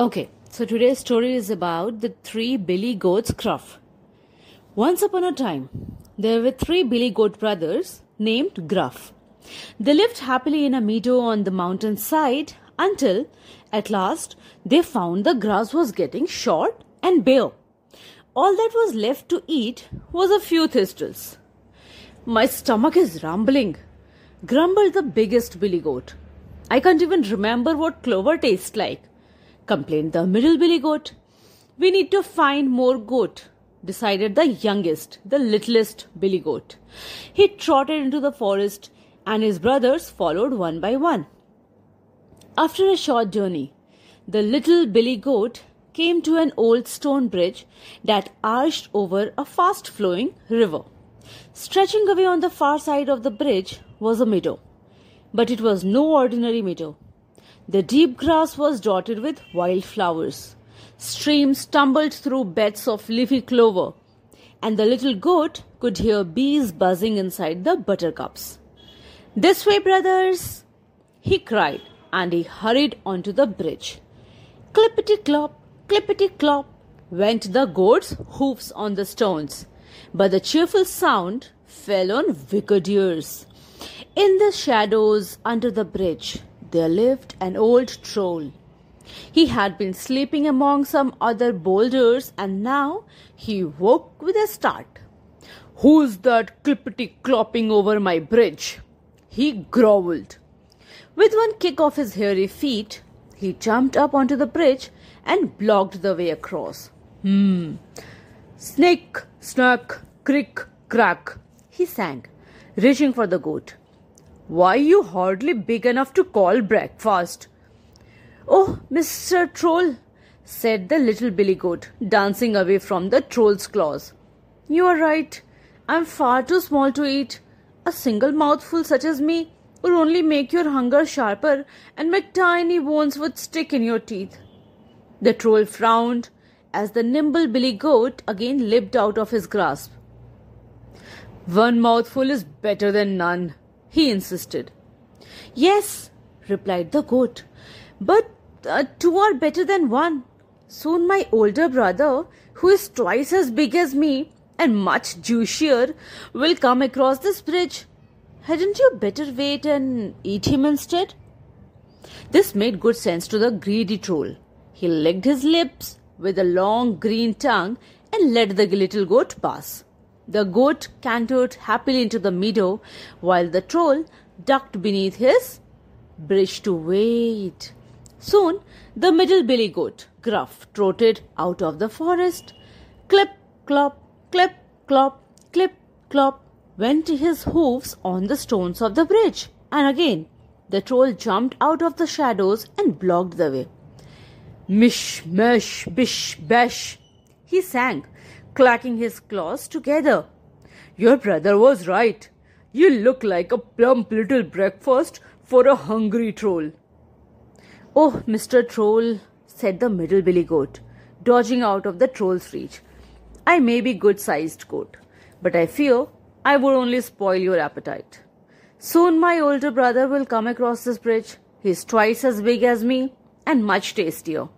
Okay, so today's story is about the three billy goats Gruff. Once upon a time, there were three billy goat brothers named Gruff. They lived happily in a meadow on the mountain side until, at last, they found the grass was getting short and bare. All that was left to eat was a few thistles. My stomach is rumbling, grumbled the biggest billy goat. I can't even remember what clover tastes like complained the middle billy goat. We need to find more goat, decided the youngest, the littlest billy goat. He trotted into the forest and his brothers followed one by one. After a short journey, the little billy goat came to an old stone bridge that arched over a fast flowing river. Stretching away on the far side of the bridge was a meadow, but it was no ordinary meadow. The deep grass was dotted with wild flowers. Streams tumbled through beds of leafy clover, and the little goat could hear bees buzzing inside the buttercups. This way, brothers! he cried, and he hurried onto the bridge. Clippity clop, clippity clop went the goat's hoofs on the stones, but the cheerful sound fell on wicked ears. In the shadows under the bridge, there lived an old troll. He had been sleeping among some other boulders and now he woke with a start. Who's that clippity clopping over my bridge? He growled. With one kick of his hairy feet, he jumped up onto the bridge and blocked the way across. Hmm. Snick, snack, crick, crack, he sang, reaching for the goat. Why, you hardly big enough to call breakfast. Oh, Mr. Troll, said the little billy goat, dancing away from the troll's claws. You are right. I'm far too small to eat. A single mouthful such as me would only make your hunger sharper, and my tiny bones would stick in your teeth. The troll frowned as the nimble billy goat again leaped out of his grasp. One mouthful is better than none, he insisted. Yes, replied the goat, but uh, two are better than one. Soon my older brother, who is twice as big as me and much juicier, will come across this bridge. Hadn't you better wait and eat him instead? This made good sense to the greedy troll. He licked his lips with a long green tongue and let the little goat pass. The goat cantered happily into the meadow, while the troll ducked beneath his bridge to wait. Soon the middle billy goat, Gruff, trotted out of the forest. Clip, clop, clip, clop, clip, clop went his hoofs on the stones of the bridge. And again the troll jumped out of the shadows and blocked the way. Mish, mash, bish, bash, he sang clacking his claws together. Your brother was right. You look like a plump little breakfast for a hungry troll. Oh, Mr. Troll, said the middle billy goat, dodging out of the troll's reach. I may be good sized goat, but I fear I would only spoil your appetite. Soon my older brother will come across this bridge. He's twice as big as me and much tastier.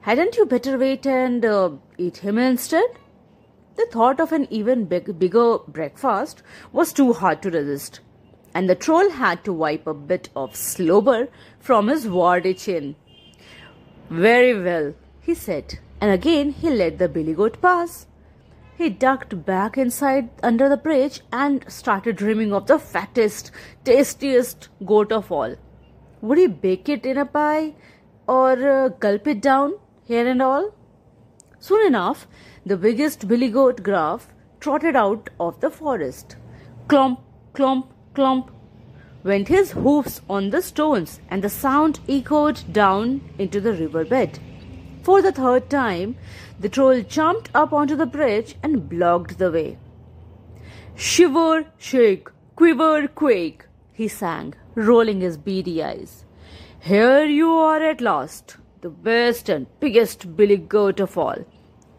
Hadn't you better wait and uh, eat him instead? The thought of an even big, bigger breakfast was too hard to resist, and the troll had to wipe a bit of slobber from his warty chin. Very well, he said, and again he let the billy goat pass. He ducked back inside under the bridge and started dreaming of the fattest, tastiest goat of all. Would he bake it in a pie or uh, gulp it down, hair and all? Soon enough, the biggest billy goat Gruff trotted out of the forest. Clomp, clomp, clomp went his hoofs on the stones, and the sound echoed down into the river bed. For the third time, the troll jumped up onto the bridge and blocked the way. Shiver, shake, quiver, quake, he sang, rolling his beady eyes. Here you are at last, the best and biggest billy goat of all.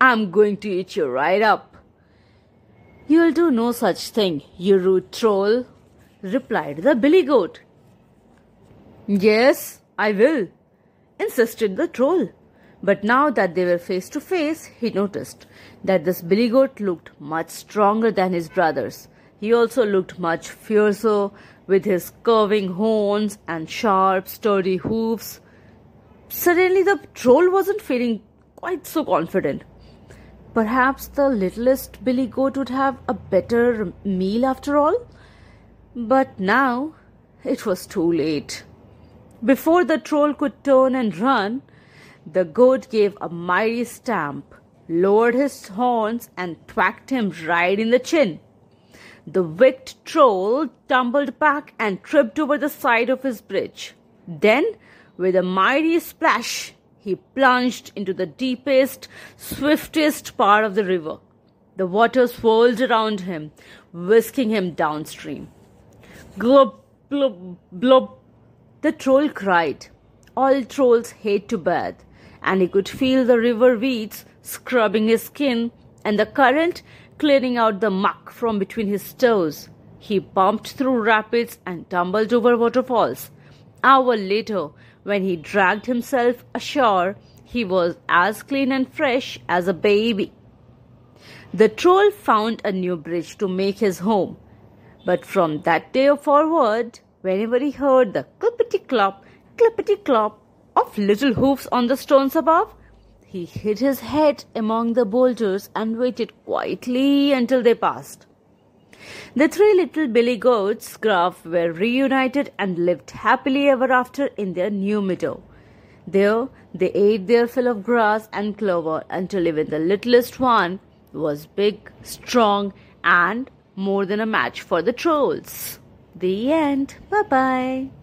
I'm going to eat you right up. You'll do no such thing, you rude troll, replied the billy goat. Yes, I will, insisted the troll. But now that they were face to face, he noticed that this billy goat looked much stronger than his brothers. He also looked much fiercer with his curving horns and sharp, sturdy hoofs. Suddenly, the troll wasn't feeling quite so confident. Perhaps the littlest billy goat would have a better meal after all? But now it was too late. Before the troll could turn and run, the goat gave a mighty stamp, lowered his horns, and thwacked him right in the chin. The wicked troll tumbled back and tripped over the side of his bridge. Then, with a mighty splash, he plunged into the deepest, swiftest part of the river. The water swirled around him, whisking him downstream. Glub, glub, blub. The troll cried. All trolls hate to bathe, and he could feel the river weeds scrubbing his skin and the current clearing out the muck from between his toes. He bumped through rapids and tumbled over waterfalls. Hour later, when he dragged himself ashore, he was as clean and fresh as a baby. The troll found a new bridge to make his home, but from that day forward, whenever he heard the clippity clop, clippity clop of little hoofs on the stones above, he hid his head among the boulders and waited quietly until they passed. The three little billy goats, Gruff, were reunited and lived happily ever after in their new meadow. There they ate their fill of grass and clover until even the littlest one was big, strong, and more than a match for the trolls. The end. Bye bye.